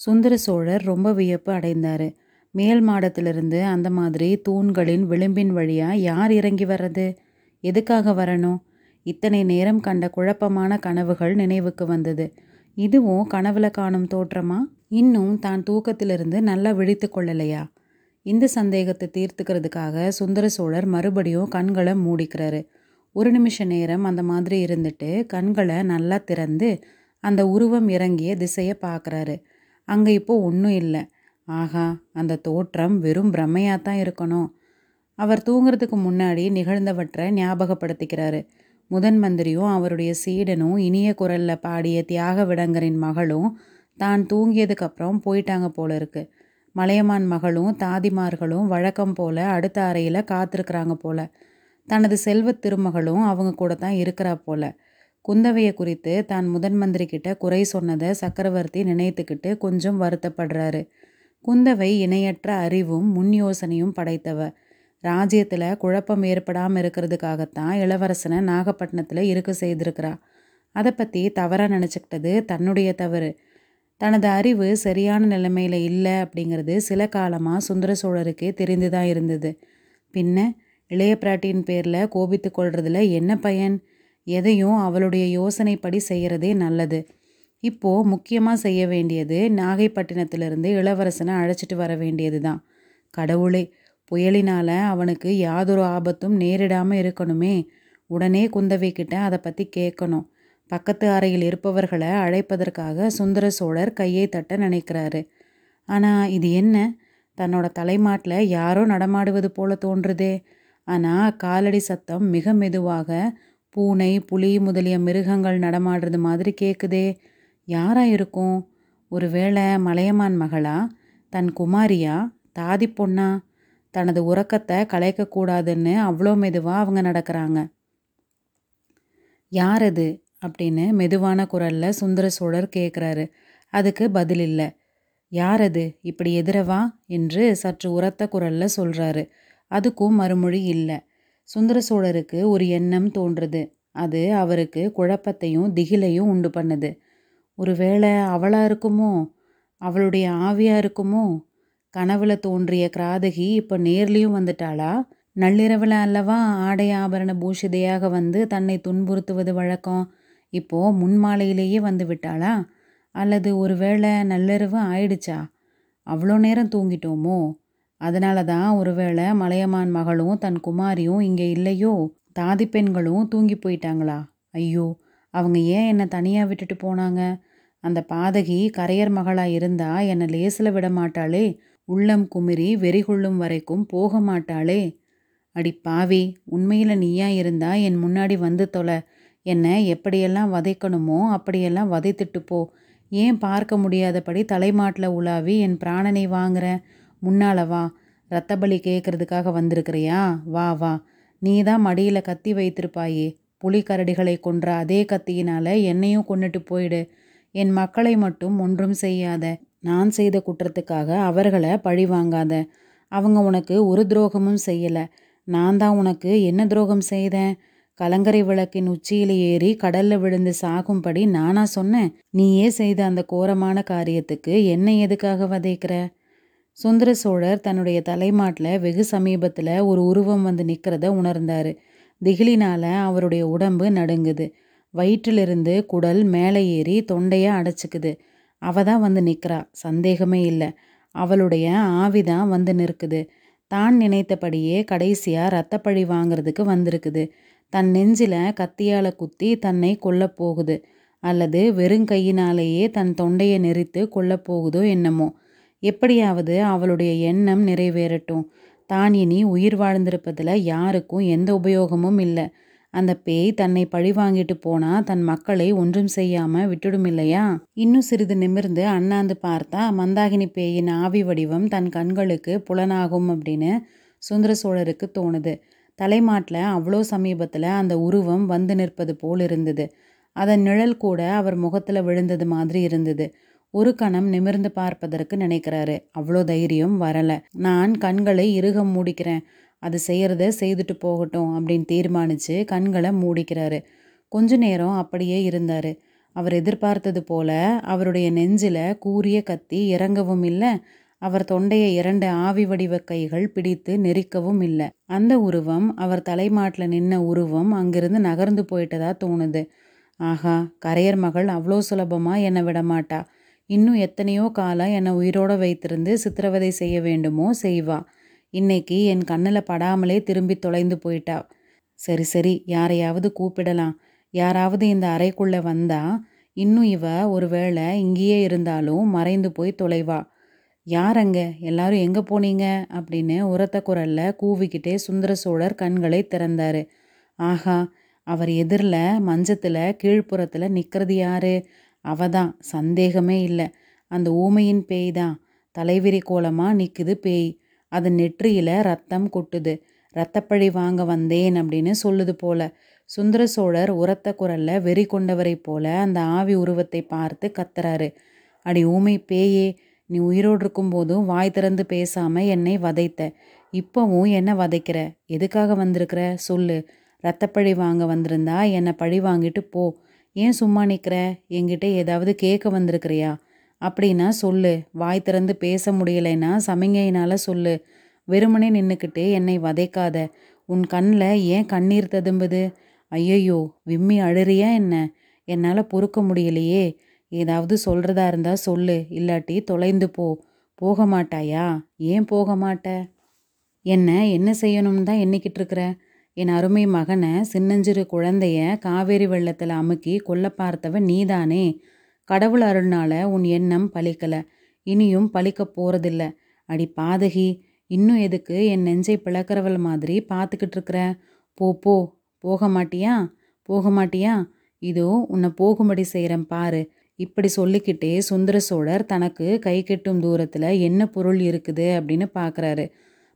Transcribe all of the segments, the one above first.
சுந்தர சோழர் ரொம்ப வியப்பு அடைந்தார் மேல் மாடத்திலிருந்து அந்த மாதிரி தூண்களின் விளிம்பின் வழியாக யார் இறங்கி வர்றது? எதுக்காக வரணும்? இத்தனை நேரம் கண்ட குழப்பமான கனவுகள் நினைவுக்கு வந்தது. இதுவும் கனவுல காணும் தோற்றமா? இன்னும் தான் தூக்கத்திலிருந்து நல்லா விழித்து கொள்ளலையா? இந்த சந்தேகத்தை தீர்த்துக்கிறதுக்காக சுந்தர சோழர் மறுபடியும் கண்களை மூடிக்கிறாரு. ஒரு நிமிஷ நேரம் அந்த மாதிரி இருந்துட்டு கண்களை நல்லா திறந்து அந்த உருவம் இறங்கிய திசையை பார்க்குறாரு அங்கே இப்போ ஒன்றும் இல்லை ஆகா அந்த தோற்றம் வெறும் பிரமையாத்தான் இருக்கணும். அவர் தூங்குறதுக்கு முன்னாடி நிகழ்ந்தவற்றை ஞாபகப்படுத்திக்கிறாரு. முதன் மந்திரியும் அவருடைய சீடனும் இனிய குரலில் பாடிய தியாக விடங்கரின் மகளும் தான் தூங்கியதுக்கு அப்புறம் போயிட்டாங்க போல இருக்கு. மலையமான் மகளும் தாதிமார்களும் வழக்கம் போல அடுத்த அறையில் காத்திருக்கிறாங்க போல. தனது செல்வத் திருமகளும் அவங்க கூட தான் இருக்கிறா போல. குந்தவையை குறித்து தான் முதன் மந்திரி கிட்ட குறை சொன்னதை சக்கரவர்த்தி நினைத்துக்கிட்டு கொஞ்சம் வருத்தப்படுறாரு. குந்தவை இணையற்ற அறிவும் முன் யோசனையும் படைத்தவ. ராஜ்யத்தில் குழப்பம் ஏற்படாமல் இருக்கிறதுக்காகத்தான் இளவரசனை நாகப்பட்டினத்தில் இருக்க செய்திருக்கிறா. அதை பற்றி தவறாக நினச்சிக்கிட்டது தன்னுடைய தவறு. தனது அறிவு சரியான நிலைமையில் இல்லை அப்படிங்கிறது சில காலமாக சுந்தர சோழருக்கே தெரிந்துதான் இருந்தது. பின்ன இளைய பிராட்டியின் பேரில் கோபித்து கொள்றதுல என்ன பயன்? எதையும் அவளுடைய யோசனைப்படி செய்கிறதே நல்லது. இப்போது முக்கியமாக செய்ய வேண்டியது நாகைப்பட்டினத்திலிருந்து இளவரசனை அழைச்சிட்டு வர வேண்டியது தான் கடவுளே புயலினால் அவனுக்கு யாதொரு ஆபத்தும் நேரிடாமல் இருக்கணுமே. உடனே குந்தவை கிட்ட அதை பற்றி கேட்கணும். பக்கத்து அறையில் இருப்பவர்களை அழைப்பதற்காக சுந்தர சோழர் கையை தட்ட நினைக்கிறாரு. ஆனால் இது என்ன? தன்னோட தலைமாட்டில் யாரோ நடமாடுவது போல தோன்றுதே. ஆனால் காலடி சத்தம் மிக மெதுவாக பூனை புலி முதலிய மிருகங்கள் நடமாடுறது மாதிரி கேட்குதே யாராக இருக்கும்? ஒருவேளை மலையமான் மகளா? தன் குமாரியா? தாதிப் பொண்ணா? தனது உறக்கத்தை கலைக்கக்கூடாதுன்னு கூடாதுன்னு மெதுவாக அவங்க அவங்க யார் யாரது? அப்படின்னு மெதுவான குரலில் சுந்தர சோழர் கேட்குறாரு அதுக்கு பதில் இல்லை யார் அது இப்படி எதிரவா என்று சற்று உரத்த குரலில் சொல்கிறாரு அதுக்கும் மறுமொழி இல்லை சுந்தர சோழருக்கு ஒரு எண்ணம் தோன்றுது. அது அவருக்கு குழப்பத்தையும் திகிலையும் உண்டு பண்ணுது. ஒருவேளை அவளாக இருக்குமோ? அவளுடைய ஆவியாக இருக்குமோ? கனவுல தோன்றிய கிராதகி இப்போ நேர்லேயும் வந்துட்டாளா? நள்ளிரவில் அல்லவா ஆடை ஆபரண பூஷிதையாக வந்து தன்னை துன்புறுத்துவது வழக்கம். இப்போ முன் மாலையிலேயே வந்து விட்டாளா? அல்லது ஒருவேளை நள்ளிரவு ஆயிடுச்சா? அவ்வளோ நேரம் தூங்கிட்டோமோ? அதனால தான் ஒருவேளை மலையமான் மகளும் தன் குமாரியும் இங்கே இல்லையோ? தாதி பெண்களும் தூங்கி போயிட்டாங்களா? ஐயோ அவங்க ஏன் என்னை தனியாக விட்டுட்டு போனாங்க? அந்த பாதகி கரையர் மகளாக இருந்தா லேசில் விட மாட்டாளே உள்ளம் குமுறி வெறிகொள்ளும் வரைக்கும் போக மாட்டாளே. அடி பாவி உண்மையில் நீயா இருந்தா என் முன்னாடி வந்து தொலை என்னை எப்படியெல்லாம் வதைக்கணுமோ அப்படியெல்லாம் வதைத்துட்டு போ. ஏன் பார்க்க முடியாதபடி தலைமாட்டில் உலாவி என் பிராணனை வாங்குற? முன்னால வா. ரத்தபலி கேட்கறதுக்காக வந்திருக்கிறியா? வா வா. நீதான் மடியில் கத்தி வைத்திருப்பாயே. புலி கொன்ற அதே கத்தியினால என்னையும் கொண்டுட்டு போயிடு. என் மக்களை மட்டும் ஒன்றும் செய்யாத. நான் செய்த குற்றத்துக்காக அவர்களை பழி வாங்காத. அவங்க உனக்கு ஒரு துரோகமும் செய்யலை நான் தான் உனக்கு என்ன துரோகம் செய்தேன்? கலங்கரை விளக்கின் உச்சியில் ஏறி கடல்ல விழுந்து சாகும்படி நானா சொன்னேன்? நீயே செய்த அந்த கோரமான காரியத்துக்கு என்னை எதுக்காக வதைக்கிற? சுந்தர சோழர் தன்னுடைய தலைமாட்டில் வெகு சமீபத்தில் ஒரு உருவம் வந்து நிற்கிறத உணர்ந்தார் திகிலினால் அவருடைய உடம்பு நடுங்குது. வயிற்றிலிருந்து குடல் மேலே ஏறி தொண்டையை அடைச்சிக்குது அவ தான் வந்து நிற்கிறா சந்தேகமே இல்லை அவளுடைய ஆவிதான் வந்து நிற்குது. தான் நினைத்தபடியே கடைசியாக ரத்தப்பழி வாங்கிறதுக்கு வந்திருக்குது. தன் நெஞ்சில கத்தியால் குத்தி தன்னை கொல்லப் போகுது. அல்லது வெறுங்கையினாலேயே தன் தொண்டையை நெரித்து கொல்லப் போகுதோ என்னமோ. எப்படியாவது அவளுடைய எண்ணம் நிறைவேறட்டும். தான் இனி உயிர் வாழ்ந்திருப்பதில் யாருக்கும் எந்த உபயோகமும் இல்லை அந்த பேய் தன்னை பழி வாங்கிட்டு போனா தன் மக்களை ஒன்றும் செய்யாம விட்டுடுமில்லையா? இன்னும் சிறிது நிமிர்ந்து அண்ணாந்து பார்த்தா மந்தாகினி பேயின் ஆவி வடிவம் தன் கண்களுக்கு புலனாகும் அப்படின்னு சுந்தர சோழருக்கு தோணுது. தலைமாட்டில் அவ்வளோ சமீபத்தில் அந்த உருவம் வந்து நிற்பது போல் இருந்தது. அதன் நிழல் கூட அவர் முகத்தில் விழுந்தது மாதிரி இருந்தது. ஒரு கணம் நிமிர்ந்து பார்ப்பதற்கு நினைக்கிறாரு. அவ்வளோ தைரியம் வரலை நான் கண்களை இறுக மூடிக்கிறேன். அது செய்கிறத செய்துட்டு போகட்டும் அப்படின்னு தீர்மானித்து கண்களை மூடிக்கிறாரு. கொஞ்ச நேரம் அப்படியே இருந்தார் அவர் எதிர்பார்த்தது போல அவருடைய நெஞ்சில் கூரிய கத்தி இறங்கவும் இல்லை அவர் தொண்டையை இரண்டு ஆவி வடிவ கைகள் பிடித்து நெரிக்கவும் இல்லை அந்த உருவம் அவர் தலைமாட்டில் நின்ன உருவம் அங்கிருந்து நகர்ந்து போயிட்டதா தோணுது ஆஹா கரையர் மகள் அவ்வளோ சுலபமாக என்னை விடமாட்டா இன்னும் எத்தனையோ காலம் என்னை உயிரோடு வைத்திருந்து சித்திரவதை செய்ய வேண்டுமோ செய்வா. இன்னைக்கு என் கண்ணில் படாமலே திரும்பி தொலைந்து போயிட்டா. சரி சரி யாரையாவது கூப்பிடலாம். யாராவது இந்த அறைக்குள்ளே வந்தா இன்னும் இவ ஒருவேளை இங்கேயே இருந்தாலும் மறைந்து போய் தொலைவா. யார் அங்கே? எல்லாரும் எங்கே போனீங்க? அப்படின்னு உரத்த குரலில் கூவிக்கிட்டே சுந்தர சோழர் கண்களை திறந்தார். ஆஹா அவர் எதிரில் மஞ்சத்தில் கீழ்ப்புறத்தில் நிற்கிறது யாரு? அவ தான் சந்தேகமே இல்லை. அந்த ஊமையின் பேய் தான் தலைவிரி கோலமாக நிற்குது பேய். அது நெற்றியில் ரத்தம் கொட்டுது. ரத்தப்பழி வாங்க வந்தேன் அப்படின்னு சொல்லுது போல. சுந்தர சோழர் உரத்த குரல்ல வெறி கொண்டவரை போல அந்த ஆவி உருவத்தை பார்த்து கத்துறாரு. அடி ஊமை பேயே நீ உயிரோடு இருக்கும்போதும் வாய் திறந்து பேசாம என்னை வதைத்த. இப்போவும் என்ன வதைக்கிற? எதுக்காக வந்திருக்கிற? சொல்லு. ரத்தப்பழி வாங்க வந்திருந்தா என்னை பழி வாங்கிட்டு போ. ஏன் சும்மா நிற்கிற என்கிட்ட ஏதாவது கேட்க வந்திருக்கிறியா? அப்படின்னா சொல்லு. வாய் திறந்து பேச முடியலைன்னா சமிங்கையினால் சொல்லு. வெறுமனே நின்றுக்கிட்டு என்னை வதைக்காத. உன் கண்ணில் ஏன் கண்ணீர் ததும்புது? ஐயையோ விம்மி அழுறியா என்ன? என்னால் பொறுக்க முடியலையே. ஏதாவது சொல்கிறதா இருந்தால் சொல்லு. இல்லாட்டி தொலைந்து போ. போக மாட்டாயா? ஏன் போக மாட்ட? என்ன? என்ன செய்யணும்னு தான் எண்ணிக்கிட்டு இருக்கிற? என் அருமை மகனை சின்னஞ்சிறு குழந்தைய காவேரி வெள்ளத்தில் அமுக்கி கொல்ல பார்த்தவன் நீதானே. கடவுள் அருள்னால உன் எண்ணம் பழிக்கலை. இனியும் பலிக்க போகிறதில்ல அடி பாதகி இன்னும் எதுக்கு என் நெஞ்சை பிளக்கிறவள் மாதிரி பார்த்துக்கிட்டு இருக்கிற? போ போ. போக மாட்டியா? போக மாட்டியா? இதோ உன்னை போகும்படி செய்கிறேன் பாரு. இப்படி சொல்லிக்கிட்டே சுந்தர சோழர் தனக்கு கை கெட்டும் தூரத்தில் என்ன பொருள் இருக்குது அப்படின்னு பார்க்குறாரு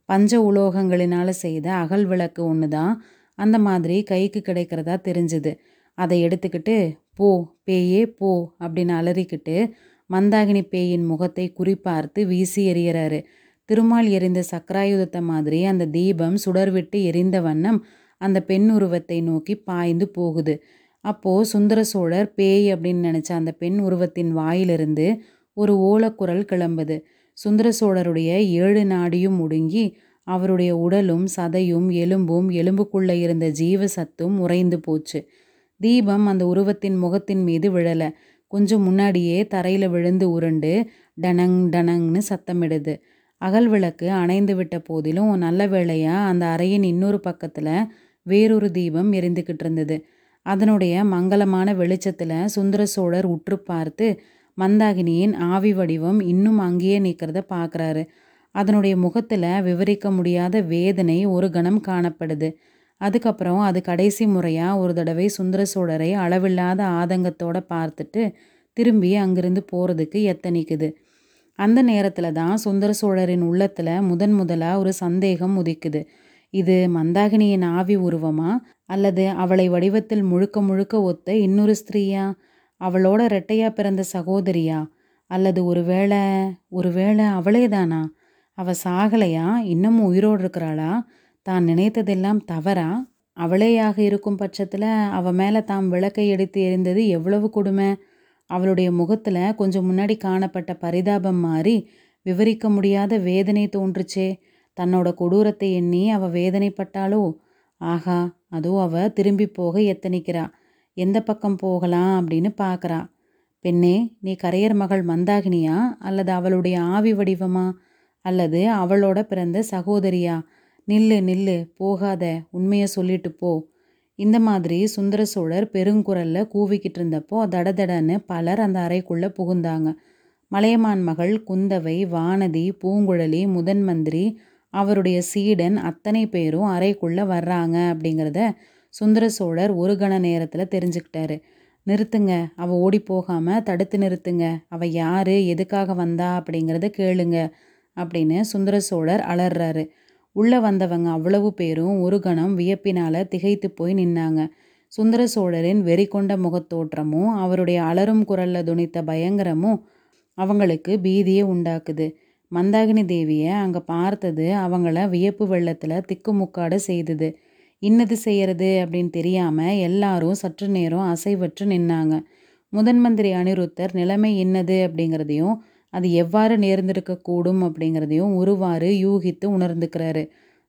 பஞ்ச உலோகங்களினால் செய்த அகல் விளக்கு ஒன்று தான் அந்த மாதிரி கைக்கு கிடைக்கிறதா தெரிஞ்சுது. அதை எடுத்துக்கிட்டு போ பேயே போ அப்படின்னு அலறிக்கிட்டு மந்தாகினி பேயின் முகத்தை குறிப்பார்த்து வீசி எறிகிறாரு. திருமால் எரிந்த சக்கராயுதத்தை மாதிரி அந்த தீபம் சுடர்விட்டு எரிந்த வண்ணம் அந்த பெண் உருவத்தை நோக்கி பாய்ந்து போகுது. அப்போது சுந்தர சோழர் பேய் அப்படின்னு நினச்ச அந்த பெண் உருவத்தின் வாயிலிருந்து ஒரு ஓலக்குரல் கிளம்புது. சுந்தர சோழருடைய ஏழு நாடியும் முடுங்கி அவருடைய உடலும் சதையும் எலும்பும் எலும்புக்குள்ளே இருந்த ஜீவ சத்தும் உறைந்து போச்சு. தீபம் அந்த உருவத்தின் முகத்தின் மீது விழலை. கொஞ்சம் முன்னாடியே தரையில் விழுந்து உருண்டு டனங் டனங்னு சத்தமிடுது. அகல் விளக்கு அணைந்து விட்ட போதிலும் நல்ல வேளையாக அந்த அறையின் இன்னொரு பக்கத்தில் வேறொரு தீபம் எரிந்துக்கிட்டு இருந்தது. அதனுடைய மங்களமான வெளிச்சத்தில் சுந்தர சோழர் உற்று பார்த்து மந்தாகினியின் ஆவி வடிவம் இன்னும் அங்கேயே நிற்கிறத பார்க்குறாரு. அதனுடைய முகத்தில் விவரிக்க முடியாத வேதனை ஒரு கணம் காணப்படுது. அதுக்கப்புறம் அது கடைசி முறையாக ஒரு தடவை சுந்தர சோழரை அளவில்லாத ஆதங்கத்தோட பார்த்துட்டு திரும்பி அங்கிருந்து போகிறதுக்கு எத்தனிக்குது. அந்த நேரத்தில் தான் சுந்தர சோழரின் உள்ளத்தில் முதன் முதலாக ஒரு சந்தேகம் உதிக்குது. இது மந்தாகினியின் ஆவி உருவமா அல்லது அவளை வடிவத்தில் முழுக்க முழுக்க ஒத்த இன்னொரு ஸ்திரீயா? அவளோட ரெட்டையா பிறந்த சகோதரியா? அல்லது ஒருவேளை ஒருவேளை அவளே தானா அவ சாகலையா? இன்னமும் உயிரோடு இருக்கிறாளா? தான் நினைத்ததெல்லாம் தவறா? அவளேயாக இருக்கும் பட்சத்தில் அவ மேலே தாம் விளக்கை எடுத்து எரிந்தது எவ்வளவு கொடுமை? அவளுடைய முகத்தில் கொஞ்சம் முன்னாடி காணப்பட்ட பரிதாபம் மாறி விவரிக்க முடியாத வேதனை தோன்றுச்சே. தன்னோட கொடூரத்தை எண்ணி அவ வேதனைப்பட்டாளோ? ஆகா அதோ அவ திரும்பி போக எத்தனிக்கிறா. எந்த பக்கம் போகலாம் அப்படின்னு பார்க்குறா பெண்ணே நீ கரையர் மகள் மந்தாகினியா? அல்லது அவளுடைய ஆவி வடிவமா? அல்லது அவளோட பிறந்த சகோதரியா? நில்லு நில்லு போகாத உண்மையை சொல்லிட்டு போ. இந்த மாதிரி சுந்தர சோழர் பெருங்குரல்ல கூவிக்கிட்டு இருந்தப்போ தடதடன்னு பலர் அந்த அறைக்குள்ளே புகுந்தாங்க. மலையமான் மகள் குந்தவை வானதி பூங்குழலி முதன் மந்திரி அவருடைய சீடன் அத்தனை பேரும் அறைக்குள்ளே வர்றாங்க அப்படிங்கிறத சுந்தர சோழர் ஒரு கண நேரத்தில் தெரிஞ்சுக்கிட்டாரு. நிறுத்துங்க அவ ஓடி போகாமல் தடுத்து நிறுத்துங்க. அவ யாரு? எதுக்காக வந்தா? அப்படிங்கிறத கேளுங்க அப்படின்னு சுந்தர சோழர் அலறாரு. உள்ளே வந்தவங்க அவ்வளவு பேரும் ஒரு கணம் வியப்பினால் திகைத்து போய் நின்னாங்க. சுந்தர சோழரின் வெறி கொண்ட முகத்தோற்றமும் அவருடைய அலரும் குரலில் துணித்த பயங்கரமும் அவங்களுக்கு பீதியை உண்டாக்குது. மந்தாகினி தேவியை அங்கே பார்த்தது அவங்கள வியப்பு வெள்ளத்தில் திக்குமுக்காடு செய்தது. இன்னது செய்யறது அப்படின்னு தெரியாமல் எல்லாரும் சற்று நேரம் அசைவற்று நின்னாங்க. முதன் மந்திரி அனிருத்தர் நிலைமை என்னது அப்படிங்கிறதையும் அது எவ்வாறு நேர்ந்திருக்கக்கூடும் அப்படிங்கிறதையும் ஒருவாறு யூகித்து உணர்ந்துக்கிறாரு.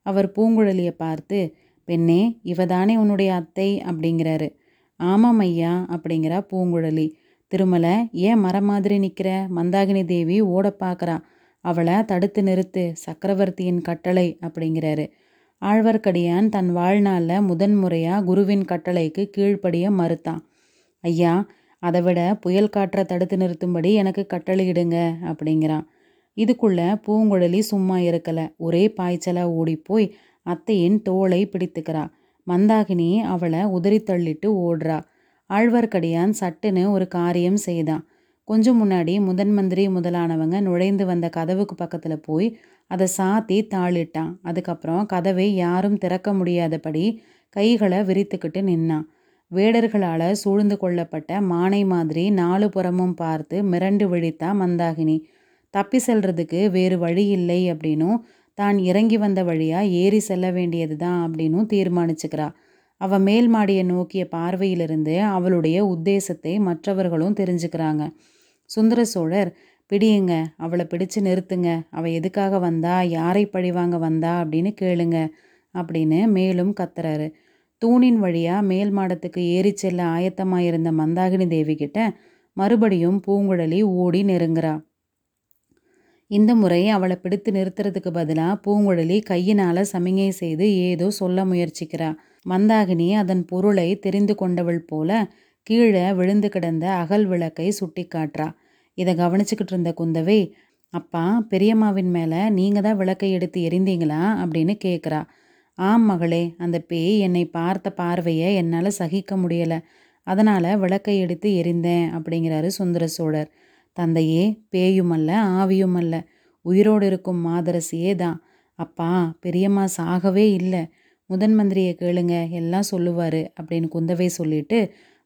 அவர் பூங்குழலியை பார்த்து பெண்ணே இவதானே உன்னுடைய அத்தை அப்படிங்கிறாரு. ஆமாம் ஐயா அப்படிங்கிறா பூங்குழலி. திருமலை ஏன் மரம் மாதிரி நிற்கிற மந்தாகினி தேவி ஓட பார்க்குறா அவளை தடுத்து நிறுத்து சக்கரவர்த்தியின் கட்டளை அப்படிங்கிறாரு. ஆழ்வார்க்கடியான் தன் வாழ்நாளில் முதன் முறையாக குருவின் கட்டளைக்கு கீழ்ப்படிய மறுத்தான் ஐயா அதை விட புயல் காற்றை தடுத்து நிறுத்தும்படி எனக்கு கட்டளையிடுங்க அப்படிங்கிறான் இதுக்குள்ள பூங்குழலி சும்மா இருக்கல ஒரே பாய்ச்சலாக ஓடிப்போய் அத்தையின் தோளை பிடித்துக்கிறா. மந்தாகினி அவளை உதறி தள்ளிட்டு ஓடுறா. ஆழ்வார்க்கடியான் சட்டுன்னு ஒரு காரியம் செய்தான் கொஞ்சம் முன்னாடி முதன் மந்திரி முதலானவங்க நுழைந்து வந்த கதவுக்கு பக்கத்தில் போய் அதை சாத்தி தாளிட்டான். அதுக்கப்புறம் கதவை யாரும் திறக்க முடியாதபடி கைகளை விரித்துக்கிட்டு நின்னான். வேடர்களால் சூழ்ந்து கொள்ளப்பட்ட மானை மாதிரி நாலு புறமும் பார்த்து மிரண்டு விழித்தா மந்தாகினி தப்பி செல்றதுக்கு வேறு வழி இல்லை அப்படின்னும் தான் இறங்கி வந்த வழியாக ஏறி செல்ல வேண்டியது தான் அப்படின்னும் தீர்மானிச்சுக்கிறா. அவள் மேல் மாடியை நோக்கிய பார்வையிலிருந்து அவளுடைய உத்தேசத்தை மற்றவர்களும் தெரிஞ்சுக்கிறாங்க. சுந்தர சோழர் பிடியுங்க. அவளை பிடிச்சு நிறுத்துங்க. அவள் எதுக்காக வந்தா? யாரை பழிவாங்க வந்தா? அப்படின்னு கேளுங்க. அப்படின்னு மேலும் கத்துறாரு. தூணின் வழியாக மேல் மாடத்துக்கு ஏறி செல்ல ஆயத்தமாக இருந்த மந்தாகினி தேவி கிட்ட மறுபடியும் பூங்குழலி ஓடி நெருங்குறா. இந்த முறை அவளை பிடித்து நிறுத்துறதுக்கு பதிலாக பூங்குழலி கையினால் சமிகை செய்து ஏதோ சொல்ல முயற்சிக்கிறா. மந்தாகினி அதன் பொருளை தெரிந்து கொண்டவள் போல கீழே விழுந்து கிடந்த அகல் விளக்கை சுட்டி காட்டுறா இதை கவனிச்சுக்கிட்டு இருந்த குந்தவை அப்பா பெரியம்மாவின் மேலே நீங்கள் தான் விளக்கை எடுத்து எரிந்தீங்களா அப்படின்னு கேட்குறா ஆம் மகளே அந்த பேய் என்னை பார்த்த பார்வையை என்னால் சகிக்க முடியலை. அதனால் விளக்கை எடுத்து எரிந்தேன் அப்படிங்கிறாரு சுந்தர சோழர். தந்தையே பேயும் அல்ல ஆவியும் அல்ல. உயிரோடு இருக்கும் மாதரசியே தான். அப்பா பெரியம்மா சாகவே இல்லை. முதன் மந்திரியை கேளுங்க எல்லாம் சொல்லுவார் அப்படின்னு குந்தவை சொல்லிட்டு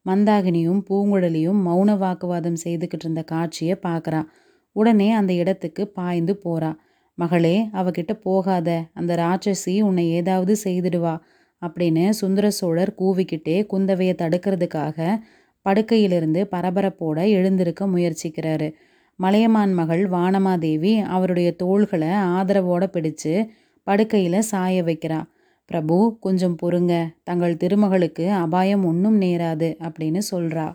மந்தாகினியும் பூங்குழலியும் மௌன வாக்குவாதம் செய்துக்கிட்டு இருந்த காட்சியை பார்க்குறா. உடனே அந்த இடத்துக்கு பாய்ந்து போறா. மகளே அவகிட்ட போகாத. அந்த ராட்சசி உன்னை ஏதாவது செய்திடுவா அப்படின்னு சுந்தர சோழர் கூவிக்கிட்டே குந்தவையை தடுக்கிறதுக்காக படுக்கையிலிருந்து பரபரப்போட எழுந்திருக்க முயற்சிக்கிறாரு. மலையமான் மகள் வானமாதேவி அவருடைய தோள்களை ஆதரவோட பிடிச்சு படுக்கையில் சாய வைக்கிறா. பிரபு கொஞ்சம் பொறுங்க. தங்கள் திருமகளுக்கு அபாயம் ஒன்றும் நேராது அப்படின்னு சொல்கிறா